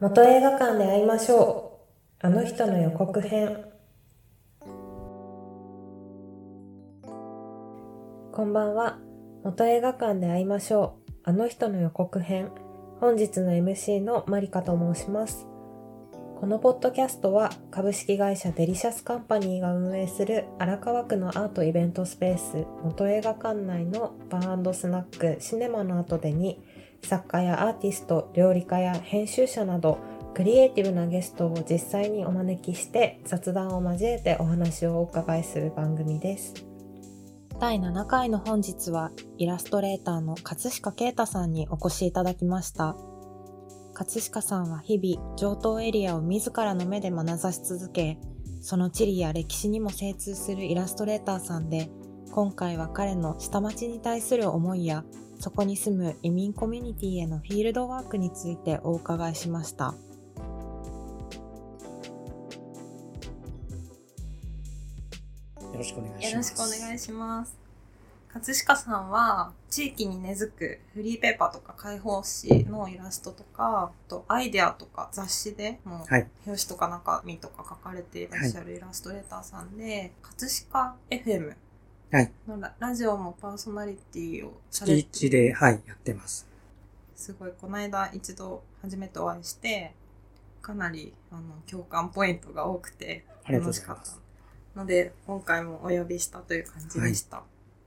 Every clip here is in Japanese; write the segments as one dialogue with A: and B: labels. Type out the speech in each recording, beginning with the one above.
A: 元映画館で会いましょう。あの人の予告編。こんばんは。元映画館で会いましょう。あの人の予告編。本日の MC のマリカと申します。このポッドキャストは株式会社デリシャスカンパニーが運営する荒川区のアートイベントスペース元映画館内のバースナックシネマの後でに作家やアーティスト、料理家や編集者などクリエイティブなゲストを実際にお招きして雑談を交えてお話をお伺いする番組です。第7回の本日はイラストレーターの葛飾啓太さんにお越しいただきました。葛飾さんは日々上東エリアを自らの目で眼差し続け、その地理や歴史にも精通するイラストレーターさんで、今回は彼の下町に対する思いや、そこに住む移民コミュニティへのフィールドワークについてお伺いしました。
B: よろしくお願いします。
C: よろしくお願いします。葛飾さんは地域に根付くフリーペーパーとか開放誌のイラストとか、あとアイデアとか雑誌でも。表紙とか中身とか書かれていらっしゃるイラストレーターさんで、葛飾 FM
B: はい
C: のララジオもパーソナリティをされ
B: 月一で、はい、やってます。
C: すごいこの間一度初めてお会いしてかなりあの共感ポイントが多くて楽しかった。ので今回もお呼びしたという感じでした、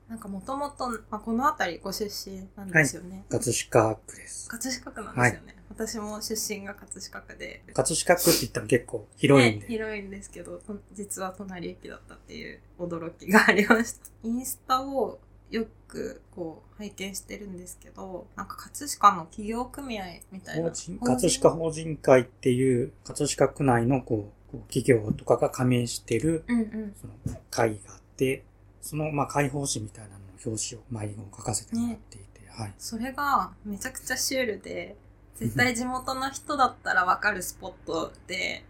C: なんかもともとこの辺りご出身なんですよね、
B: 葛飾区です。
C: 葛飾区なんですよね、私も出身が葛飾区で。
B: 葛飾区って言ったら結構広いん
C: ね
B: で。
C: 広いんですけどと実は隣駅だったっていう驚きがありました。インスタをよくこう拝見してるんですけどなんか葛飾の企業組合みたいな。
B: 葛飾法人会っていう、葛飾区内のこう、こう企業とかが加盟してる、
C: うんうん。
B: その会があって、その、まあ、開放誌みたいなのの表紙を毎号書かせてもらっていて、はい。
C: それがめちゃくちゃシュールで 絶対地元の人だったらわかるスポットで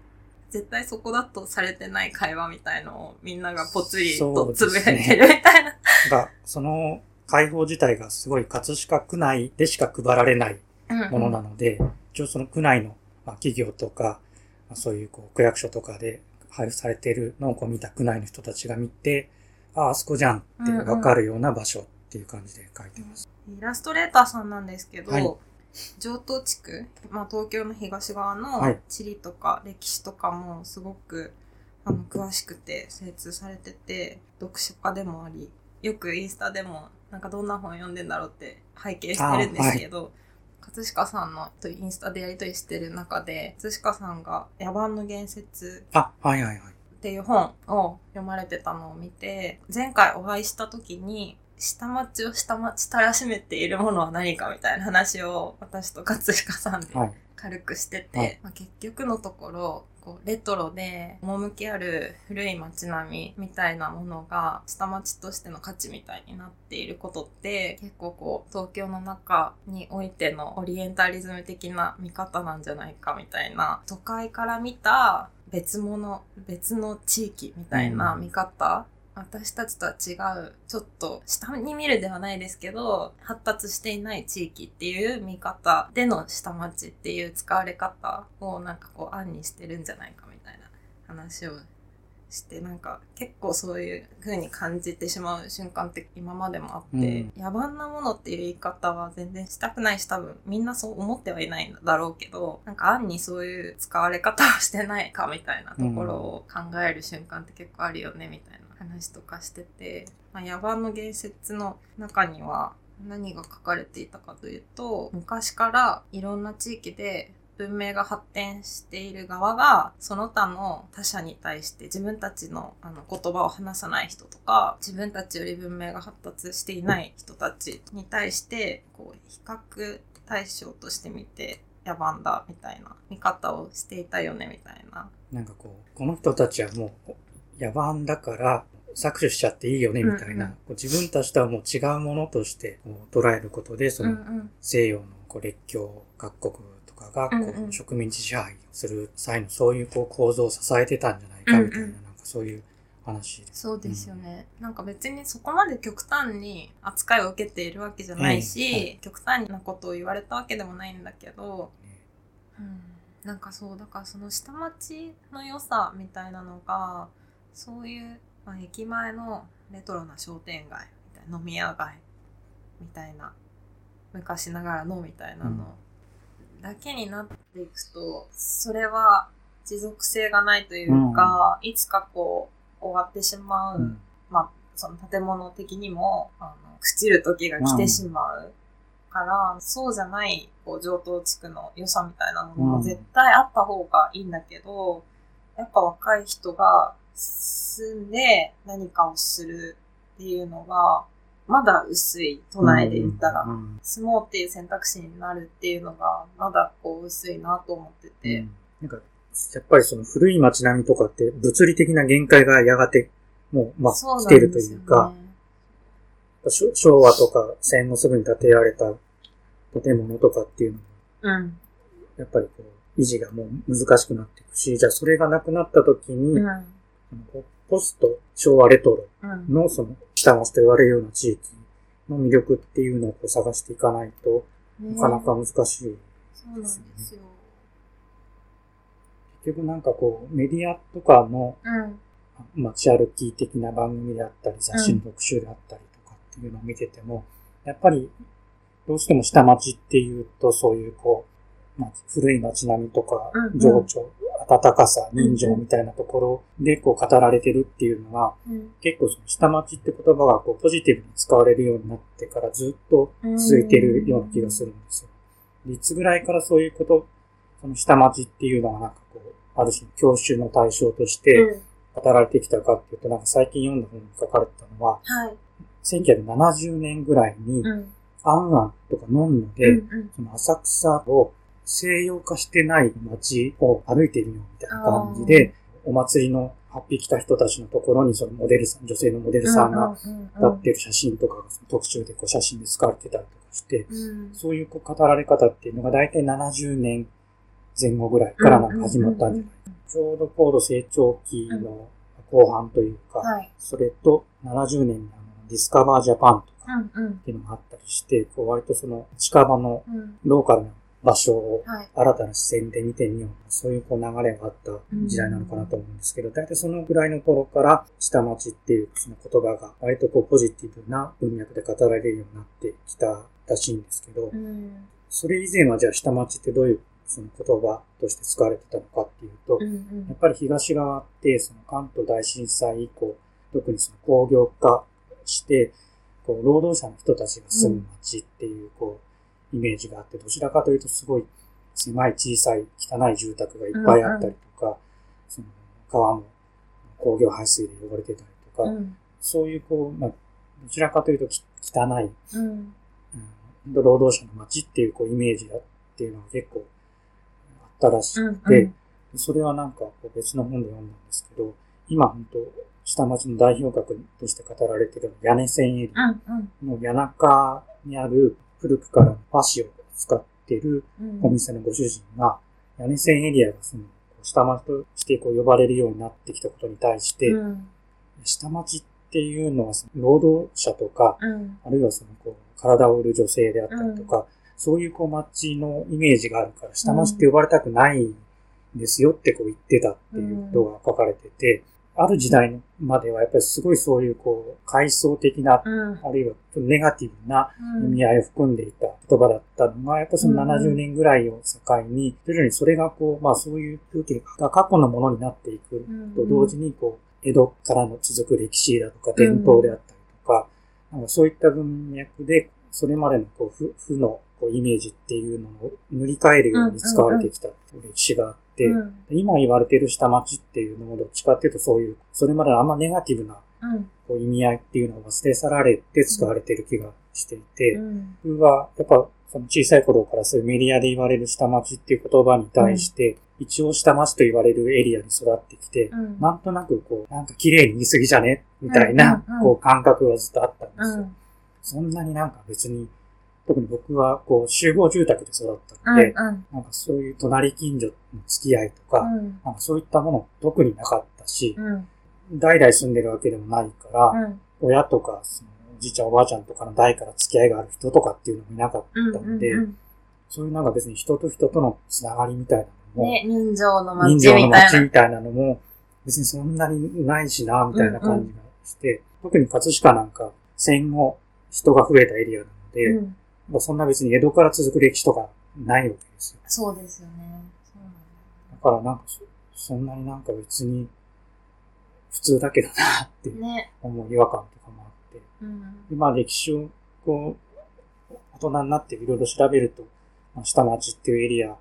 C: 絶対そこだとされてない会話みたいのをみんながぽつりとつぶやいてるみたいな。
B: が、その開放自体がすごい葛飾区内でしか配られないものなので、一応その区内の、まあ、企業とか、まあそういうこう区役所とかで配布されているのをこう見た区内の人たちが見て、ああ、あそこじゃんってわかるような場所っていう感じで書いてます。
C: イラストレーターさんなんですけど、
B: はい。
C: 上東地区、まあ、東京の東側の
B: はい。
C: 地理とか歴史とかもすごくあの詳しくて精通されてて読書家でもありよくインスタでもなんかどんな本読んでんだろうって拝見してるんですけど、葛飾さんのとインスタでやりとりしてる中で葛飾さんが「野蛮の言説」
B: あ、はいはいはい。
C: っていう本を読まれてたのを見て、前回お会いした時に、下町を下町たらしめているものは何かみたいな話を私と葛飾さんで
B: はい。
C: 軽くしてて、
B: はい
C: まあ、結局のところ、こうレトロで趣ある古い街並みみたいなものが下町としての価値みたいになっていることって結構こう東京の中においてのオリエンタリズム的な見方なんじゃないかみたいな都会から見た別物別の地域みたいな見方、私たちとは違うちょっと下に見るではないですけど発達していない地域っていう見方での下町っていう使われ方をなんかこう案にしてるんじゃないかみたいな話をしてなんか結構そういう風に感じてしまう瞬間って今までもあって、
B: うん。
C: 野蛮なものっていう言い方は全然したくないし多分みんなそう思ってはいないんだろうけどなんか案にそういう使われ方をしてないかみたいなところを考える瞬間って結構あるよねみたいな話とかしてて、まあ、野蛮の言説の中には何が書かれていたかというと昔からいろんな地域で文明が発展している側がその他の他者に対して自分たちのあの言葉を話さない人とか自分たちより文明が発達していない人たちに対してこう比較対象として見て野蛮だみたいな見方をしていたよねみたいな。
B: なんかこう、この人たちはもう野蛮だから搾取しちゃっていいよねみたいな、
C: うんうん
B: こう自分たちとはもう違うものとして捉えることで、その
C: ん
B: 西洋のこう列強各国とかがこ
C: うんうん。
B: う植民地支配をする際のそういうこう構造を支えてたんじゃないかみたいな、
C: うんうん。
B: なんかそういう話です。
C: そうですよね、なんか別にそこまで極端に扱いを受けているわけじゃないし、
B: はい。は
C: 極端なことを言われたわけでもないんだけど、うん。なんかそうだからその下町の良さみたいなのがそういう、まあ、駅前のレトロな商店街みたいな飲み屋街みたいな昔ながらのみたいなのだけになっていくと、それは持続性がないというか、いつかこう終わってしまう、まあその建物的にもあの朽ちる時が来てしまう。から、そうじゃない、こう、上等地区の良さみたいなものも絶対あった方がいいんだけど、うん、やっぱ若い人が住んで何かをするっていうのが、まだ薄い、都内で言ったら、住もうっていう選択肢になるっていうのが、まだこう薄いなと思ってて。うん、
B: なんか、やっぱりその古い街並みとかって物理的な限界がやがてもう、まあ、来てるというか、昭和とか戦後すぐに建てられた建物とかっていうのも、うん、やっぱりこう、維持がもう難しくなっていくし、じゃあそれがなくなった時に、うん、ポスト昭和レトロのその下町と言われるような地域の魅力っていうのをこう探していかないと、なかなか難しいですね。そうなんですよ。結局なんかこう、メディアとかの、街歩き的な番組であったり、雑誌の特集であったりとかっていうのを見てても、やっぱりどうしても下町っていうと、そういうこう、まあ、古い街並みとか、情緒、温かさ、人情みたいなところでこう語られてるっていうのが、結構その下町って言葉がこうポジティブに使われるようになってからずっと続いてるような気がするんですよ。いつぐらいからそういうこと、その下町っていうのがなんかこう、ある種の教習の対象として語られてきたかっていうと、なんか最近読んだ本に書かれてたのは、はい、1970年ぐらいに、うん。アンアンとか飲んので、うんうん、その浅草を西洋化してない街を歩いているよみたいな感じで、お祭りの8匹来た人たちのところにそのモデルさん、女性のモデルさんが立ってる写真とかが特集でこう写真で使われてたりとかして、うん、そういうこう語られ方っていうのが大体70年前後ぐらいからなんか始まったんじゃないか。ちょうど高度成長期の後半というか、はい、それと70年にあのディスカバージャパンとっていうのがあったりして、こう割とその近場のローカルな場所を新たな視線で見てみよう。そういうこう流れがあった時代なのかなと思うんですけど、大体そのぐらいの頃から下町っていうその言葉が割とこうポジティブな文脈で語られるようになってきたらしいんですけど、それ以前はじゃあ下町ってどういうその言葉として使われてたのかっていうと、やっぱり東側ってその関東大震災以降、特にその工業化して、こう、労働者の人たちが住む街っていう、こう、イメージがあって、どちらかというとすごい狭い小さい汚い住宅がいっぱいあったりとか、その川も工業排水で汚れてたりとか、そういうこう、まあ、どちらかというと汚い、うん、労働者の街っていうこうイメージだっていうのが結構あったらしくて、それはなんかこう別の本で読んだんですけど、今本当下町の代表格として語られている屋根線エリア。の谷中にある古くからの和紙を使っているお店のご主人が、屋根線エリアがその下町としてこう呼ばれるようになってきたことに対して、下町っていうのはその労働者とか、あるいはそのこう体を売る女性であったりとか、そういうこう街のイメージがあるから、下町って呼ばれたくないんですよってこう言ってたっていうことが書かれてて、ある時代まではやっぱりすごいそういうこう、階層的な、うん、あるいはネガティブな意味合いを含んでいた言葉だったのが、やっぱその70年ぐらいを境に、徐々にそれがこう、まあそういう風景が過去のものになっていくと同時に、こう、江戸からの続く歴史だとか伝統であったりとか、なんかそういった文脈で、それまでのこう負負のこうイメージっていうのを塗り替えるように使われてきた歴史があって、うん、今言われている下町っていうのもどっちかっていうとそういう、それまでのあんまネガティブなこう意味合いっていうのを忘れ去られて使われている気がしていて、僕はやっぱその小さい頃からそういうメディアで言われる下町っていう言葉に対して、一応下町と言われるエリアに育ってきて、うん、なんとなくこう、なんか綺麗に見すぎじゃねみたいな、こう感覚がずっとあったんですよ。そんなになんか別に特に僕はこう集合住宅で育ったので、うんうん、なんかそういう隣近所の付き合いとか、うん、なんかそういったもの特になかったし、うん、代々住んでるわけでもないから、うん、親とかそのおじいちゃんおばあちゃんとかの代から付き合いがある人とかっていうのもいなかったので、うんうんうん、そういうなんか別に人と人とのつながりみたいなも、
C: ね、人情の
B: 人
C: 街
B: 情の街
C: みたいな。
B: みたいなのも、別にそんなにないしな、みたいな感じがして、特に葛飾なんか戦後人が増えたエリアなので、
C: うん
B: まあそんな別に江戸から続く歴史とかないわけですよ。
C: そうですよね。そうなんだ
B: だからなんかそ、そんなになんか別に普通だけどなっていう
C: ね。
B: 思う違和感とかもあって。
C: うん。
B: でまあ歴史をこう、大人になっていろいろ調べると、まあ下町っていうエリアっ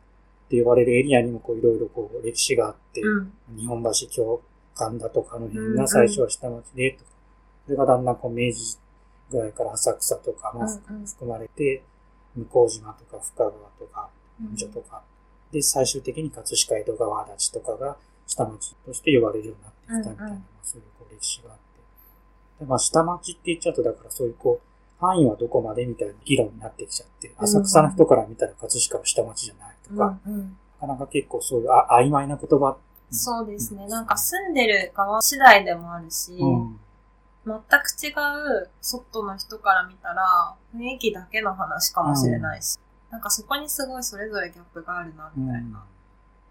B: て呼ばれるエリアにもこういろいろこう歴史があって、
C: うん。
B: 日本橋教館だとかあの辺が最初は下町でとか、それがだんだんこう明治ぐらいから浅草とかも含まれて、向島とか深川とか、
C: うん。
B: 本所とか、で、最終的に葛飾江戸川足立とかが下町として呼ばれるようになってきたみたいな、そういうこう歴史があって。でまあ下町って言っちゃうと、だからそういうこう、範囲はどこまでみたいな議論になってきちゃって、浅草の人から見たら葛飾は下町じゃないとか、
C: うんうん。
B: なかなか結構そういうあ曖昧な言葉。
C: そうですね。なんか住んでる側次第でもあるし、
B: うん
C: 全く違う外の人から見たら雰囲気だけの話かもしれないし、なんかそこにすごいそれぞれギャップがあるなみたいな。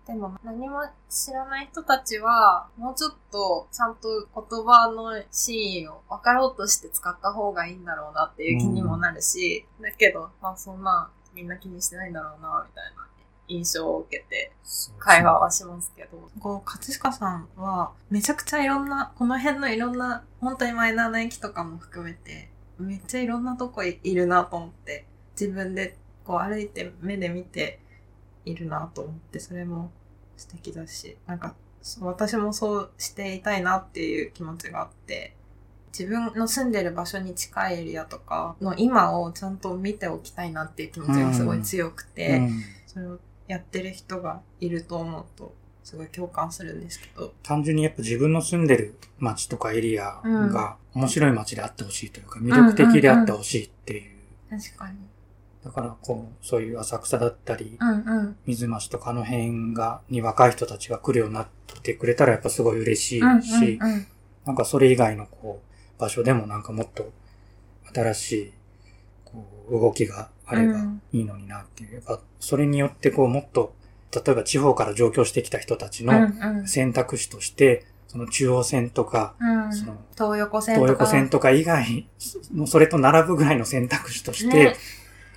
C: でも何も知らない人たちはもうちょっとちゃんと言葉の真意を分かろうとして使った方がいいんだろうなっていう気にもなるし、だけど、まあそんなみんな気にしてないんだろうなみたいな印象を受けて会話はしますけど。こう、葛飾さんは、めちゃくちゃいろんな、この辺のいろんな、本当にマイナーな駅とかも含めて、めっちゃいろんなとこいいるなと思って、自分でこう歩いて目で見ているなと思って、それも素敵だし、なんか、私もそうしていたいなっていう気持ちがあって、自分の住んでる場所に近いエリアとかの今をちゃんと見ておきたいなっていう気持ちがすごい強くて、
B: うん。
C: それをやってる人がいると思うと、すごい共感するんですけど。
B: 単純にやっぱ自分の住んでる街とかエリアが面白い街であってほしいというか、魅力的であってほしいっていう。
C: 確かに。
B: だからこう、そういう浅草だったり、
C: うんうん。
B: 水増しとかあの辺が、に若い人たちが来るようになってくれたらやっぱすごい嬉しい
C: うん
B: し、
C: うんうん。
B: なんかそれ以外のこう、場所でもなんかもっと新しい、こう、動きがあればいいのになっていう。やっぱそれによってこう、もっと、例えば地方から上京してきた人たちの選択肢として、その中央線とか、
C: うん
B: その
C: 東横線とか。
B: 東横線とか以外のそれと並ぶぐらいの選択肢として、
C: ね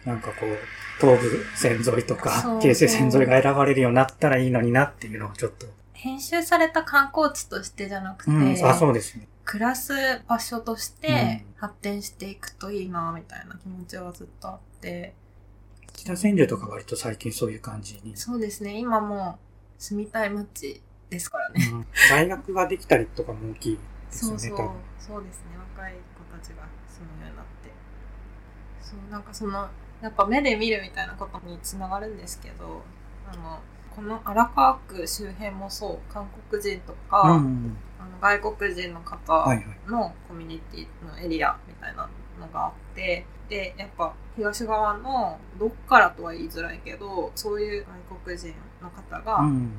B: なんかこう、東部線沿いとか、京成線沿いが選ばれるようになったらいいのになっていうのをちょっと。
C: 編集された観光地としてじゃなくて、
B: うん、あ、そうですね。
C: 暮らす場所として
B: うん
C: 発展していくといいな、みたいな気持ちはずっとあって。
B: 北千住とか割と最近そういう感じに。
C: そうですね、今もう住みたい街ですからね。
B: うん大学ができたりとかも大きいですよね、
C: そうそう。そうですね若い子たちが住むようになってそうなんかそのやっぱ目で見るみたいなことにつながるんですけどあのこの荒川区周辺もそう韓国人とか、
B: うん。
C: あの外国人の方。のコミュニティのエリアみたいなのがあってでやっぱ東側のどっからとは言いづらいけどそういう外国人の方が、
B: うん。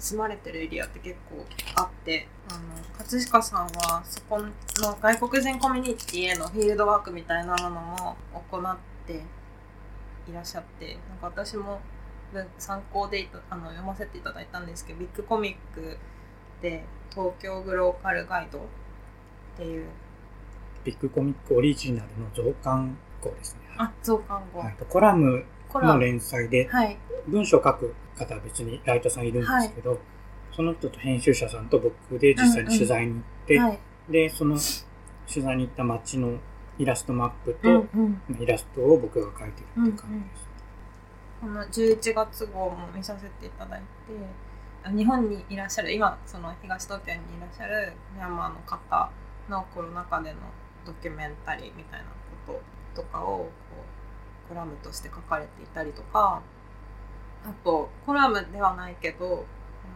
C: 住まれてるエリアって結構あってあの葛飾さんはそこの外国人コミュニティへのフィールドワークみたいなものも行っていらっしゃってなんか私も文参考であの読ませていただいたんですけどビッグコミックで東京グローカルガイドっていう
B: ビッグコミックオリジナルの増刊号ですね。
C: あ増刊号、
B: はい、コラムの連載で、
C: はい。
B: 文章書く方は別にライターさんいるんですけど、その人と編集者さんと僕で実際に取材に行って、
C: はい。
B: で、その取材に行った街のイラストマップ
C: うん
B: と、
C: うん。
B: イラストを僕が描いてるっていう感じです。
C: この11月号も見させていただいてあ日本にいらっしゃる今その東東京にいらっしゃるミャンマーの方のコロナ禍でのドキュメンタリーみたいなこととかをこうコラムとして書かれていたりとかあとコラムではないけど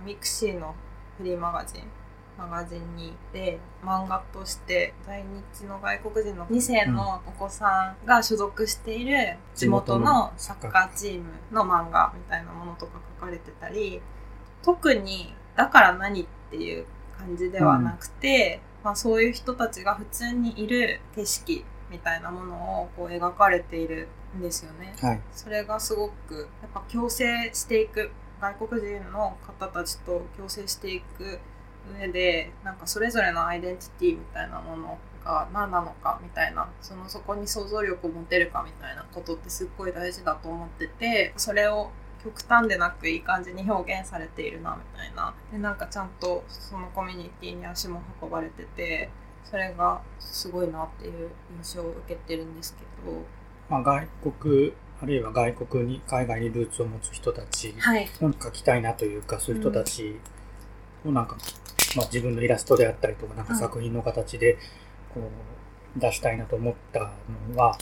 C: ミクシーのフリーマガジンマガジンにいて漫画として在日の外国人の2世のお子さんが所属している地元のサッカーチームの漫画みたいなものとか書かれてたり特にだから何っていう感じではなくて、まあ、そういう人たちが普通にいる景色みたいなものをこう描かれているんですよね。
B: はい。
C: それがすごくやっぱ共生していく外国人の方たちと共生していく上でなんかそれぞれのアイデンティティみたいなものが何なのかみたいなそのそこに想像力を持てるかみたいなことってすっごい大事だと思っててそれを極端でなくいい感じに表現されているなみたいなでなんかちゃんとそのコミュニティに足も運ばれててそれがすごいなっていう印象を受けてるんですけど、
B: まあ、外国あるいは外国に海外にルーツを持つ人たち
C: はい。
B: を書きたいなというかそういう人たちをなんか、まあ、自分のイラストであったりとかなんか作品の形でこう出したいなと思ったのは、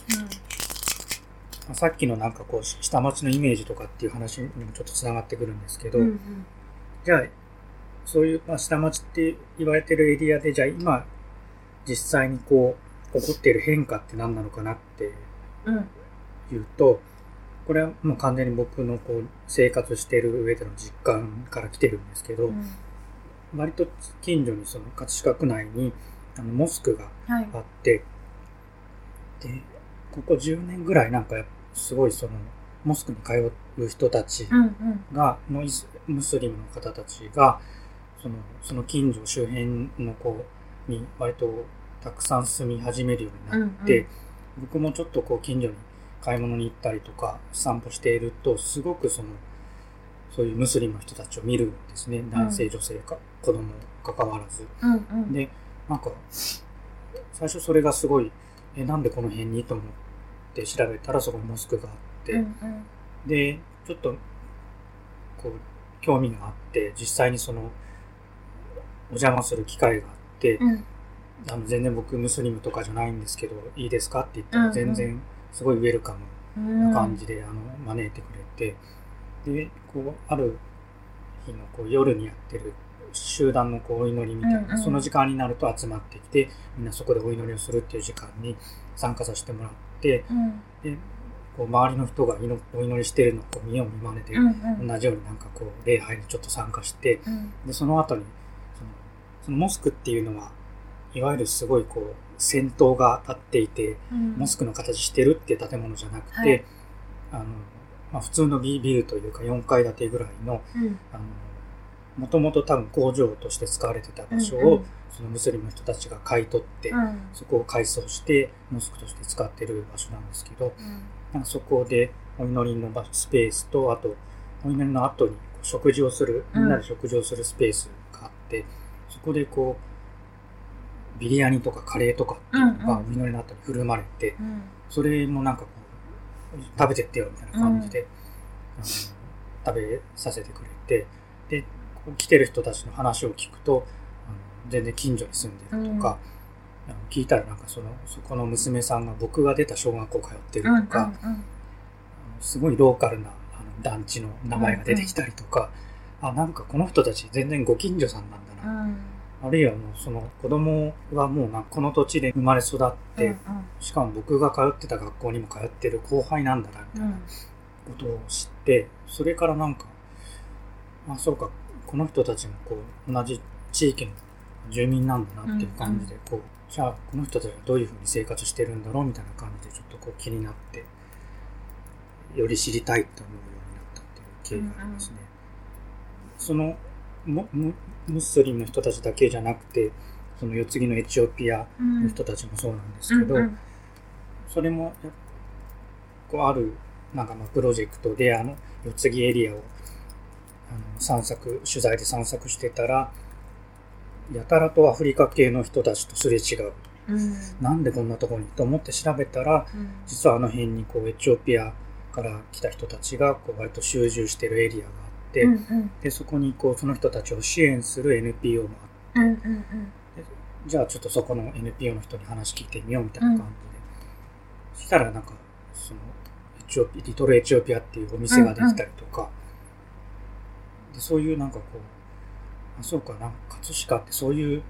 B: まあさっきのなんかこう下町のイメージとかっていう話にもちょっとつながってくるんですけど、
C: うんうん。
B: じゃあそういう、まあ、下町って言われてるエリアでじゃあ今実際にこう起こっている変化って何なのかなって
C: うん
B: いうとこれはもう完全に僕のこう生活している上での実感から来てるんですけど、
C: うん。
B: 割と近所にその葛飾区内にあのモスクが
C: はい。
B: あってでここ10年ぐらいなんかすごいそのモスクに通う人たち
C: うんうん。
B: がのイスムスリムの方たちがそのその近所周辺の子に割とたくさん住み始めるようになって、
C: うん
B: 僕もちょっとこう近所に買い物に行ったりとか散歩しているとすごくそのそういうムスリムの人たちを見るんですね。男性女性か子供かかわらず。
C: うんうん。
B: でなんか最初それがすごいえなんでこの辺に？と思って調べたらそこにモスクがあって。
C: うんうん。
B: でちょっとこう興味があって実際にそのお邪魔する機会があって、
C: うん。
B: あの全然僕ムスリムとかじゃないんですけどいいですかって言ったら全然すごいウェルカム
C: うん。
B: な感じで、あの招いてくれてでこうある日のこう夜にやってる集団のこうお祈りみたいな、
C: うんうん。
B: その時間になると集まってきてみんなそこでお祈りをするっていう時間に参加させてもらって
C: うん。
B: でこう周りの人が祈お祈りしてるのをこう見よう見まねで、
C: うんうん。
B: 同じようになんかこう礼拝にちょっと参加して
C: うん。
B: でその後にそのモスクっていうのはいわゆるすごいこう戦闘が立っていて
C: うん。
B: モスクの形してるって建物じゃなくて、
C: はい。
B: あのまあ、普通のビビルというか4階建てぐらいの
C: うん。
B: あのもともと多分工場として使われてた場所を、
C: うんうん。
B: そのムスリムの人たちが買い取って、
C: うん。
B: そこを改装してモスクとして使ってる場所なんですけど、
C: うん。
B: なんかそこでお祈りの場スペースと、あと、お祈りの後に食事をする、みんなで食事をするスペースがあって、そこでこう、ビリヤニとかカレーとかっていうのが
C: うん
B: お祈りの後に振る舞われて、
C: うん。
B: それもなんかこう、食べてってよみたいな感じで、あの食べさせてくれて、で、来てる人たちの話を聞くと、全然近所に住んでるとか、あの聞いたらなんかその、そこの娘さんが僕が出た小学校通ってるとか、
C: うんうん。
B: あのすごいローカルなあの団地の名前が出てきたりとか、あ、なんかこの人たち全然ご近所さんなんだな。
C: うん
B: あるいはもうその子供はもうなこの土地で生まれ育って、
C: うん
B: しかも僕が通ってた学校にも通ってる後輩なんだな、みたいなことを知って、それからなんか、あ、そうか、この人たちもこう、同じ地域の住民なんだなっていう感じで、こう、じゃあこの人たちはどういうふうに生活してるんだろうみたいな感じでちょっとこう気になって、より知りたいって思うようになったっていう経緯がありますね。そのムムムスリムの人たちだけじゃなくて、その世継ぎのエチオピア
C: うん。
B: の人たちもそうなんですけど、
C: うん
B: それもこうあるなんかまあプロジェクトであの世継ぎエリアをあの散策取材で散策してたらやたらとアフリカ系の人たちとすれ違う
C: うん。
B: なんでこんなところにと思って調べたら
C: うん。
B: 実はあの辺にこうエチオピアから来た人たちがこう割と集中してるエリアがて、
C: うんうん。
B: でそこにこうその人たちを支援する NPO もあって
C: うんうん
B: じゃあちょっとそこの NPO の人に話聞いてみようみたいな感じで。そしたらなんか、その、エチオピリトルエチオピアっていうお店ができたりとか、でそういうなんかこう、あ、そうか、なんか葛飾ってそういう、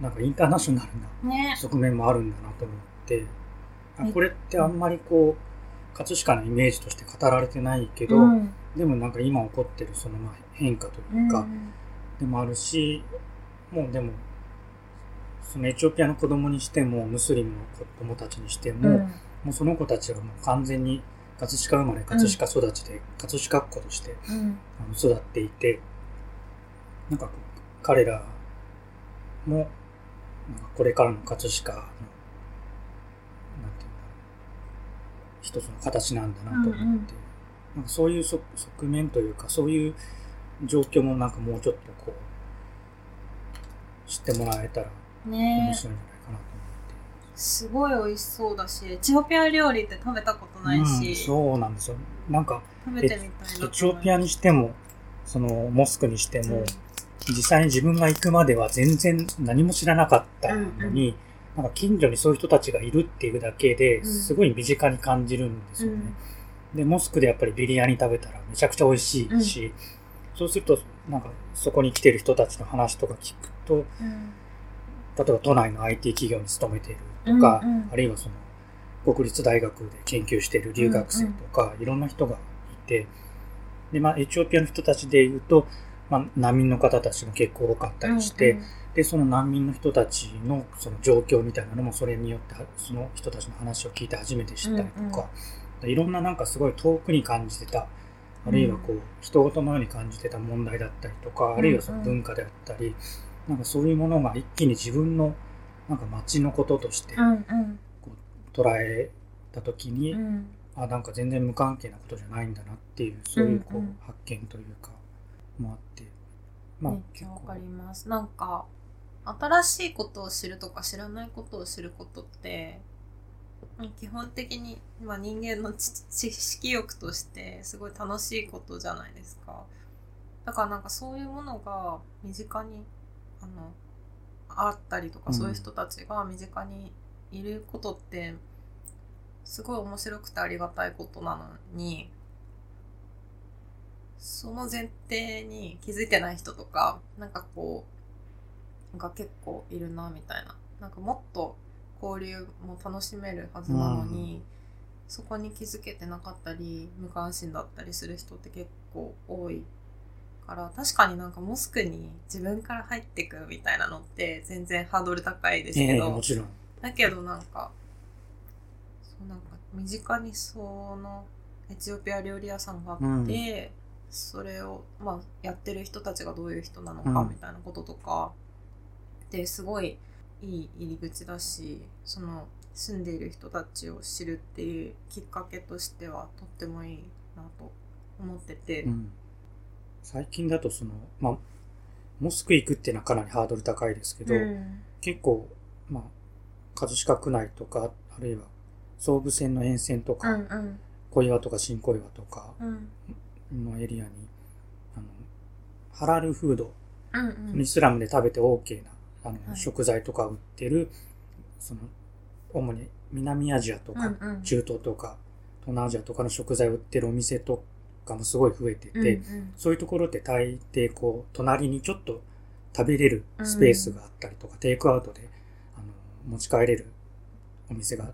B: なんかインターナショナルな側面もあるんだなと思って、あ
C: ね。
B: これってあんまりこう、葛飾のイメージとして語られてないけど、
C: うん
B: でもなんか今起こってるそのまあ変化と
C: う
B: いうか、
C: ん。
B: でもあるし、もうでも、そのエチオピアの子供にしても、ムスリムの子供たちにしても、
C: うん。
B: もうその子たちはもう完全に葛飾生まれ、葛飾育ちで、葛飾っ子として、
C: うん。
B: あの育っていて、なんか彼らも、なんかこれからの葛飾の、なんていうんだろう、一つの形なんだなと思って、
C: うんうん
B: なんかそういう側側面というか、そういう状況もなんかもうちょっとこう、知ってもらえたら面
C: ね
B: 白いんじゃないかなと
C: すごい美味しそうだし、エチオピア料理って食べたことない
B: 思って。うん、
C: し、
B: そうなんですよ。なんか、
C: 食べてみたいな。
B: エチオピアにしても、その、モスクにしても、
C: うん
B: 実際に自分が行くまでは全然何も知らなかったのに、なんか近所にそういう人たちがいるっていうだけで
C: うん
B: すごい身近に感じるんですよね。で、モスクでやっぱりビリヤニ食べたらめちゃくちゃ美味しいし、そうすると、なんかそこに来てる人たちの話とか聞くと、
C: うん。
B: 例えば都内の IT 企業に勤めているとか、
C: うんうん。
B: あるいはその国立大学で研究している留学生とか、いろんな人がいて、で、まあ、エチオピアの人たちで言うと、まあ、難民の方たちも結構多かったりして、
C: うん
B: で、その難民の人たちのその状況みたいなのもそれによって、その人たちの話を聞いて初めて知ったりとか、いろんななんかすごい遠くに感じてた、あるいはこう、人事のように感じてた問題だったりとか、あるいはその文化であったり、なんかそういうものが一気に自分のなんか街のこととして
C: うんうん。
B: 捉えた時に、
C: うん。
B: あ、なんか全然無関係なことじゃないんだなっていう、そういうこう、発見というか、もあって、まあ結構。
C: ゃわか、ります。なんか、新しいことを知るとか知らないことを知ることって、うん基本的に、まあ、人間の知知識欲としてすごい楽しいことじゃないですか。だからなんかそういうものが身近にあのあったりとか、
B: うん
C: そういう人たちが身近にいることってすごい面白くてありがたいことなのにその前提に気づいてない人とかなんかこうが結構いるなみたいななんかもっと交流も楽しめるはずなのに、そこに気づけてなかったり無関心だったりする人って結構多いから確かになんかモスクに自分から入ってくみたいなのって全然ハードル高いです
B: ええ
C: けど、
B: もちろん。
C: だけどなんかそうなんか身近にそのエチオピア料理屋さんがあって、それを、まあ、やってる人たちがどういう人なのか
B: うん。
C: みたいなこととかですごいいい入り口だしその住んでいる人たちを知るっていうきっかけとしてはとってもいいなと思ってて、
B: うん。最近だとその、まあ、モスク行くっていうのはかなりハードル高いですけど、
C: うん。
B: 結構、まあ、葛飾区内とか、あるいは総武線の沿線と
C: う
B: か、
C: んうん。
B: 小岩とか新小岩とか
C: うん。
B: のエリアに、あの、ハラルフード、
C: うんうん。
B: イスラムで食べて OK な、あの、
C: はい。
B: 食材とか売ってる、その、主に南アジアとか、
C: うんうん。
B: 中東とか、東南アジアとかの食材を売ってるお店とかもすごい増えてて、
C: うんうん。
B: そういうところって大抵こう、隣にちょっと食べれるスペースがあったりとか、テイクアウトであの持ち帰れるお店が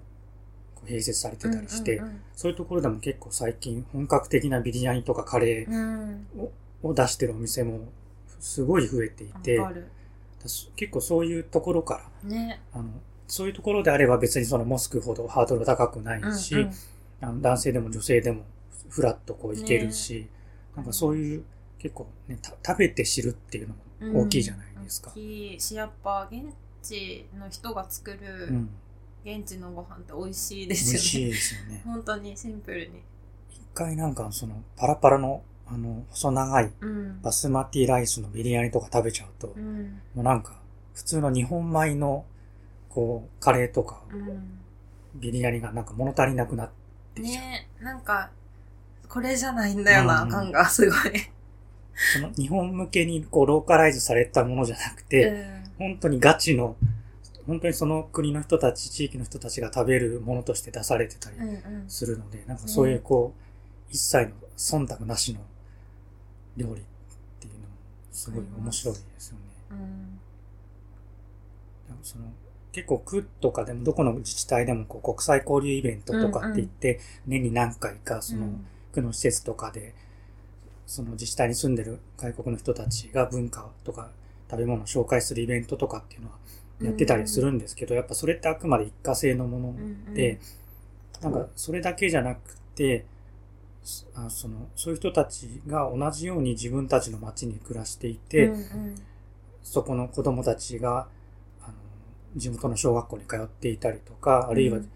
B: 併設されてたりして、
C: うん
B: そういうところでも結構最近本格的なビリヤニとかカレーを出してるお店もすごい増えていて、結構そういうところから、
C: ね
B: あの、そういうところであれば別にそのモスクほどハードル高くないし、
C: うんうん
B: あの男性でも女性でもフラッとこう行けるし、なんかそういう結構ね、た食べて知るっていうのも大きいじゃないですか
C: 大。きいしやっぱ現地の人が作る
B: うん。
C: 現地のご飯って美味しい
B: 美
C: ですよね、
B: 味しいですよね。
C: 本当にシンプルに
B: 一回なんかそのパラパラのあの細長い
C: うん。
B: バスマティライスのビリヤニとか食べちゃうと、
C: うん。
B: もうなんか普通の日本米のこうカレーとか
C: うん。
B: ビリヤニがなんか物足りなくなってきちゃう。
C: ねなんかこれじゃないんだよな
B: うん
C: 感がすごい、
B: その日本向けにこうローカライズされたものじゃなくて、
C: うん。
B: 本当にガチの、本当にその国の人たち、地域の人たちが食べるものとして出されてたり
C: うんうん。
B: するので、なんかそういうこう、一切の忖度なしの料理っていうのもすごい面白いですよね。
C: うん。
B: その結構区とかでもどこの自治体でもこう国際交流イベントとかって言って、年に何回かその区の施設とかで、その自治体に住んでる外国の人たちが文化とか食べ物を紹介するイベントとかっていうのはやってたりするんですけど、やっぱそれってあくまで一過性のもので、なんかそれだけじゃなくて、あそのそういう人たちが同じように自分たちの町に暮らしていて、
C: うんうん。
B: そこの子供たちがあの地元の小学校に通っていたりとか、あるいは
C: うん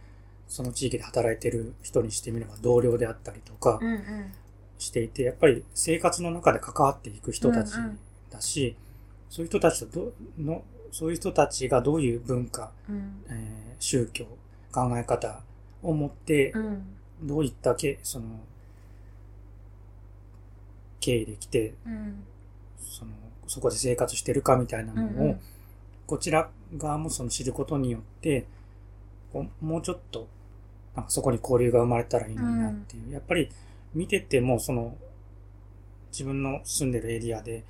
B: その地域で働いてる人にしてみれば同僚であったりとか
C: うんうん。
B: していて、やっぱり生活の中で関わっていく人たち
C: うんうん。
B: だし、そういう人たちとどの、そういう人たちがどういう文化、
C: うん。
B: えー宗教、考え方を持って
C: う、ん。
B: どういったけ、その、経緯で来て、
C: うん
B: その、そこで生活してるかみたいなのを、
C: うんうん
B: こちら側もその知ることによって、こうもうちょっと、なんかそこに交流が生まれたらいいのになっていう。やっぱり見てても、その、自分の住んでるエリアで、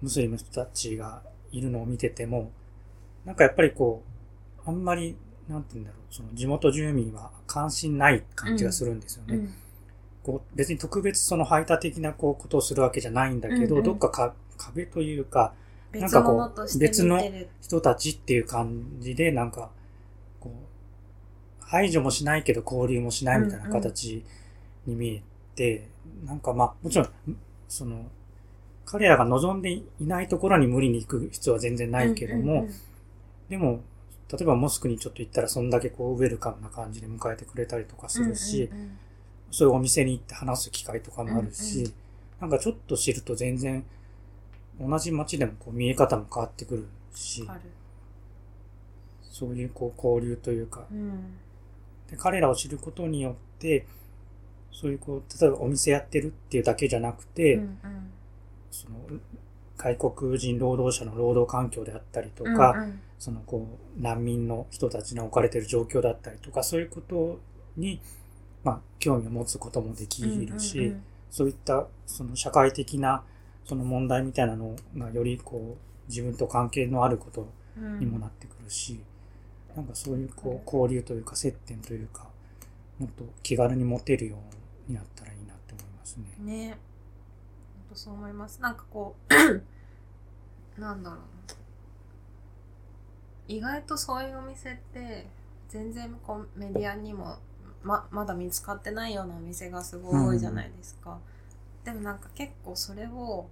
B: ムスリムの人たちがいるのを見てても、なんかやっぱりこう、あんまり、なんて言うんだろう、その地元住民は関心ない感じがするんですよね。
C: うん
B: こう別に特別その排他的なこうことをするわけじゃないんだけど、
C: うんうん。
B: どっかか壁というか、なん
C: 別
B: かこう
C: 物として見てる。
B: 人たちっていう感じで、なんか、こう、排除もしないけど交流もしないみたいな形に見えて、なんかまあ、もちろん、その、彼らが望んでいないところに無理に行く必要は全然ないけども、
C: うんうん
B: でも、例えばモスクにちょっと行ったらそんだけこうウェルカムな感じで迎えてくれたりとかするし、
C: うんうん
B: そういうお店に行って話す機会とかもあるし、
C: うんうん。
B: なんかちょっと知ると全然同じ街でもこう見え方も変わってくるし
C: る。
B: そういうこう交流というか、
C: うん。
B: で彼らを知ることによって、そういうこう、例えばお店やってるっていうだけじゃなくて、
C: うんうん。
B: その外国人労働者の労働環境であったりとか、
C: うんうん。
B: そのこう難民の人たちの置かれている状況だったりとか、そういうことに、まあ、興味を持つこともできるし、
C: うんうん
B: そういったその社会的なその問題みたいなのがよりこう自分と関係のあること
C: うん
B: にもなってくるし、なんかそういうこう交流というか接点というか、もっと気軽に持てるようになったらいいなって思いますね。
C: ね。本当そう思います。なんかこう なんだろうな。意外とそういうお店って全然こうメディアにもままだ見つかってないようなお店がすごい多いじゃないですか、でもなんか結構それを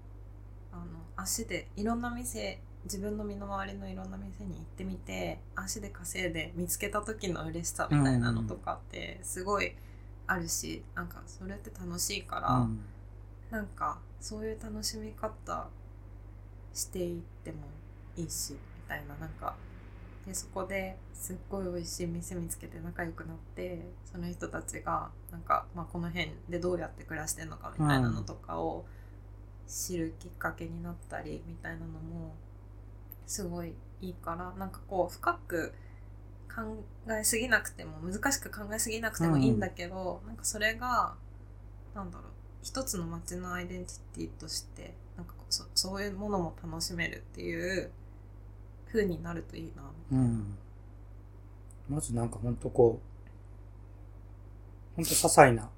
C: あの足でいろんな店自分の身の回りのいろんな店に行ってみて足で稼いで見つけた時の嬉しさみたいなのとかってすごいあるし、なんかそれって楽しいから、
B: うん。
C: なんかそういう楽しみ方していってもいいしみたいななんかでそこですっごい美味しい店見つけて仲良くなってその人たちがなんか、まあ、この辺でどうやって暮らしてんのかみたいなのとかを知るきっかけになったりみたいなのもすごいいいからなんかこう深く考えすぎなくても難しく考えすぎなくてもいいんだけど、なんかそれがなんだろう一つの街のアイデンティティとしてなんかそそういうものも楽しめるっていう風になるといいな。
B: うん。まずなんかほんとこう、ほんと些細な、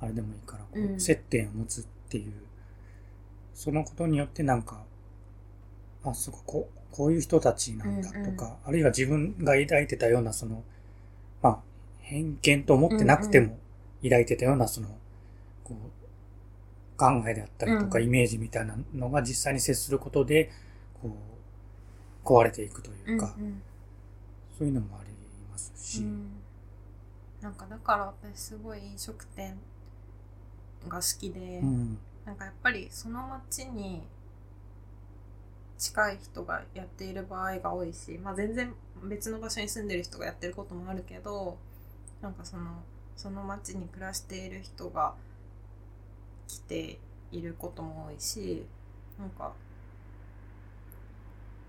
B: あれでもいいから、こう
C: うん
B: 接点を持つっていう、そのことによってなんか、あ、そこ、こう、こういう人たちなんだとか、
C: うんうん
B: あるいは自分が抱いてたような、その、まあ、偏見と思ってなくても抱いてたような、その、こう、考えであったりとか、
C: うん
B: イメージみたいなのが実際に接することで、こう、壊れていくというか、
C: うんうん。
B: そういうのもありますし、
C: うん。なんかだから私すごい飲食店が好きで、
B: うん。
C: なんかやっぱりその町に近い人がやっている場合が多いし、まあ、全然別の場所に住んでる人がやってることもあるけどなんかそのその町に暮らしている人が来ていることも多いしなんか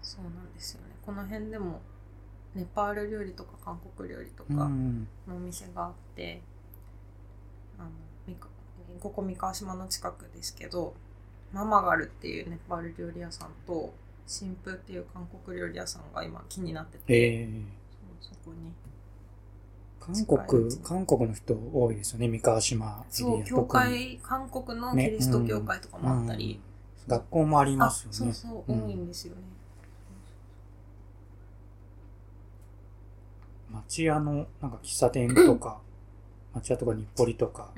C: そうなんですよね。この辺でもネパール料理とか韓国料理とか、
B: うん
C: のお店があってあのここ三河島の近くですけどママガルっていうネパール料理屋さんと新風っていう韓国料理屋さんが今気になってて、
B: ええ。
C: そうそこに。
B: 韓国韓国の人多いですよね、三河島。
C: そう教会韓国のキリスト教会とかもあったり、
B: 学校もあり
C: あ
B: ますよね。
C: そうそう
B: うん。
C: 多いんですよね、
B: 町屋の、なんか喫茶店とか、町屋とか日暮里とか、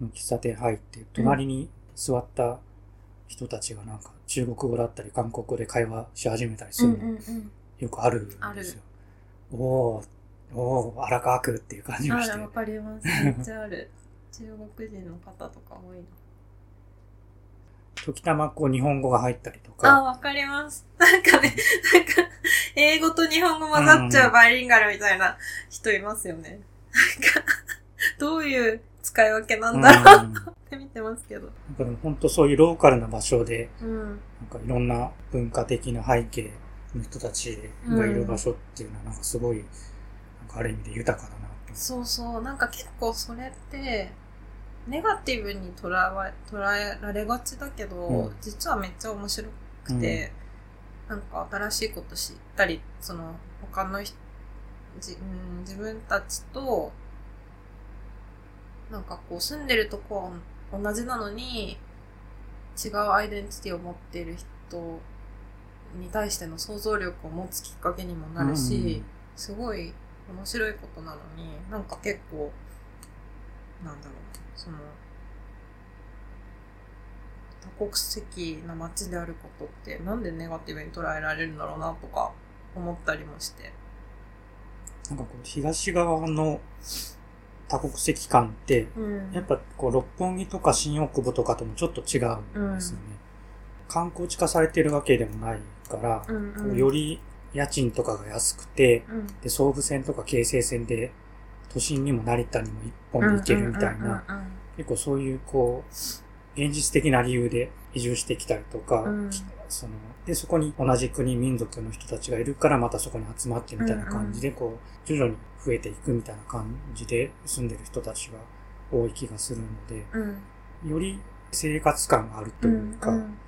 B: 喫茶店入って、隣に座った人たちがなんか中国語だったり韓国語で会話し始めたりするの、よくあるんですよ。おー、おー、荒川区っていう感じがして。
C: あ、わかります。めっちゃある。中国人の方とか多いな。
B: 時たまこう日本語が入ったりとか。
C: あ、わかります。なんかね、なんか、英語と日本語混ざっちゃうバイリンガルみたいな人いますよね。なんか、どういう使い分けなんだろうって見てますけど。
B: なんかでも本当そういうローカルな場所で、
C: うん。
B: なんかいろんな文化的な背景の人たちがいる場所っていうのはなんかすごい、なんかある意味で豊かだな。
C: そうそう。なんか結構それって、ネガティブに捉え捉えられがちだけど、
B: うん。
C: 実はめっちゃ面白くて、なんか新しいこと知ったり、その他の人じ、うん、自分たちと、なんかこう住んでるとこは同じなのに、違うアイデンティティを持っている人に対しての想像力を持つきっかけにもなるし、すごい面白いことなのに、なんか結構、なんだろう、その、多国籍な街であることってなんでネガティブに捉えられるんだろうなとか思ったりもして。
B: なんかこう東側の多国籍感って、
C: うん
B: やっぱこう六本木とか新大久保とかともちょっと違うんですよね。観光地化されてるわけでもないから、
C: うん
B: こうより家賃とかが安くて、
C: うん
B: で、総武線とか京成線で都心にも成田にも一本で行けるみたいな、
C: うんうんうん
B: 結構そういうこう、現実的な理由で移住してきたりとか、
C: うん。
B: その、で、そこに同じ国民族の人たちがいるからまたそこに集まってみたいな感じで、こう、徐々に増えていくみたいな感じで住んでる人たちが多い気がするので、
C: うん。
B: より生活感があるというか、
C: うん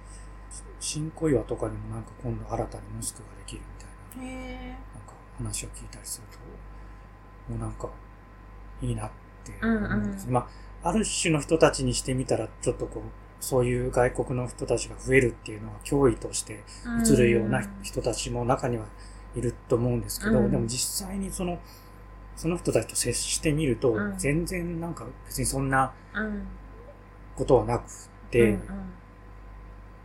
B: 新小岩とかにもなんか今度新たにモスクができるみたいな、なんか話を聞いたりすると、もうなんか、いいなって
C: うんうん。
B: 思うんです。まあ、ある種の人たちにしてみたら、ちょっとこう、そういう外国の人たちが増えるっていうのは脅威として映るような人たちも中にはいると思うんですけど、
C: うん。
B: でも実際にその、その人たちと接してみると、
C: うん。
B: 全然なんか別にそんな
C: うん。
B: ことはなくて、
C: うん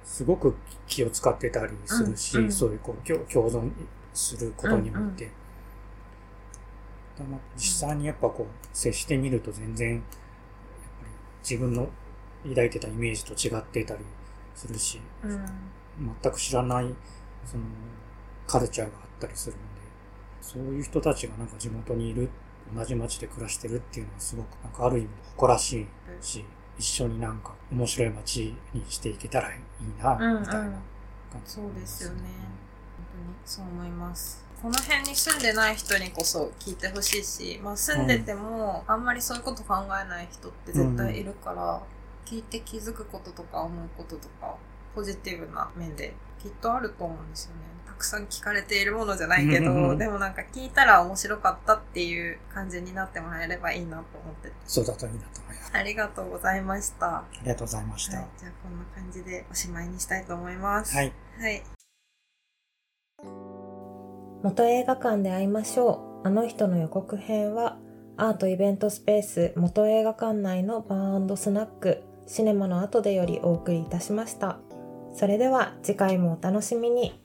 B: すごく気を使ってたりするし、
C: うんうん。
B: そういうこう共共存することにおいて、実際にやっぱこう接してみると全然自分の抱いてたイメージと違ってたりするし、
C: うん
B: 全く知らないそのカルチャーがあったりするので、そういう人たちがなんか地元にいる、同じ街で暮らしてるっていうのはすごくなんかある意味誇らしいし、一緒になんか面白い街にしていけたらいいな、みたいな感じ、
C: そうですよね。本当にそう思います。この辺に住んでない人にこそ聞いてほしいし、まあ住んでてもあんまりそういうこと考えない人って絶対いるから、聞いて気づくこととか思うこととか、ポジティブな面できっとあると思うんですよね。たくさん聞かれているものじゃないけど、
B: うんうんうん
C: でもなんか聞いたら面白かったっていう感じになってもらえればいいなと思ってて。
B: そうだといいなと思います。
C: ありがとうございました。
B: ありがとうございました。
C: はい、じゃあこんな感じでおしまいにしたいと思います。
B: はい。
C: はい。
A: 元映画館で会いましょう。あの人の予告編は、アートイベントスペース元映画館内のバースナック、シネマの後でよりお送りいたしました。それでは次回もお楽しみに。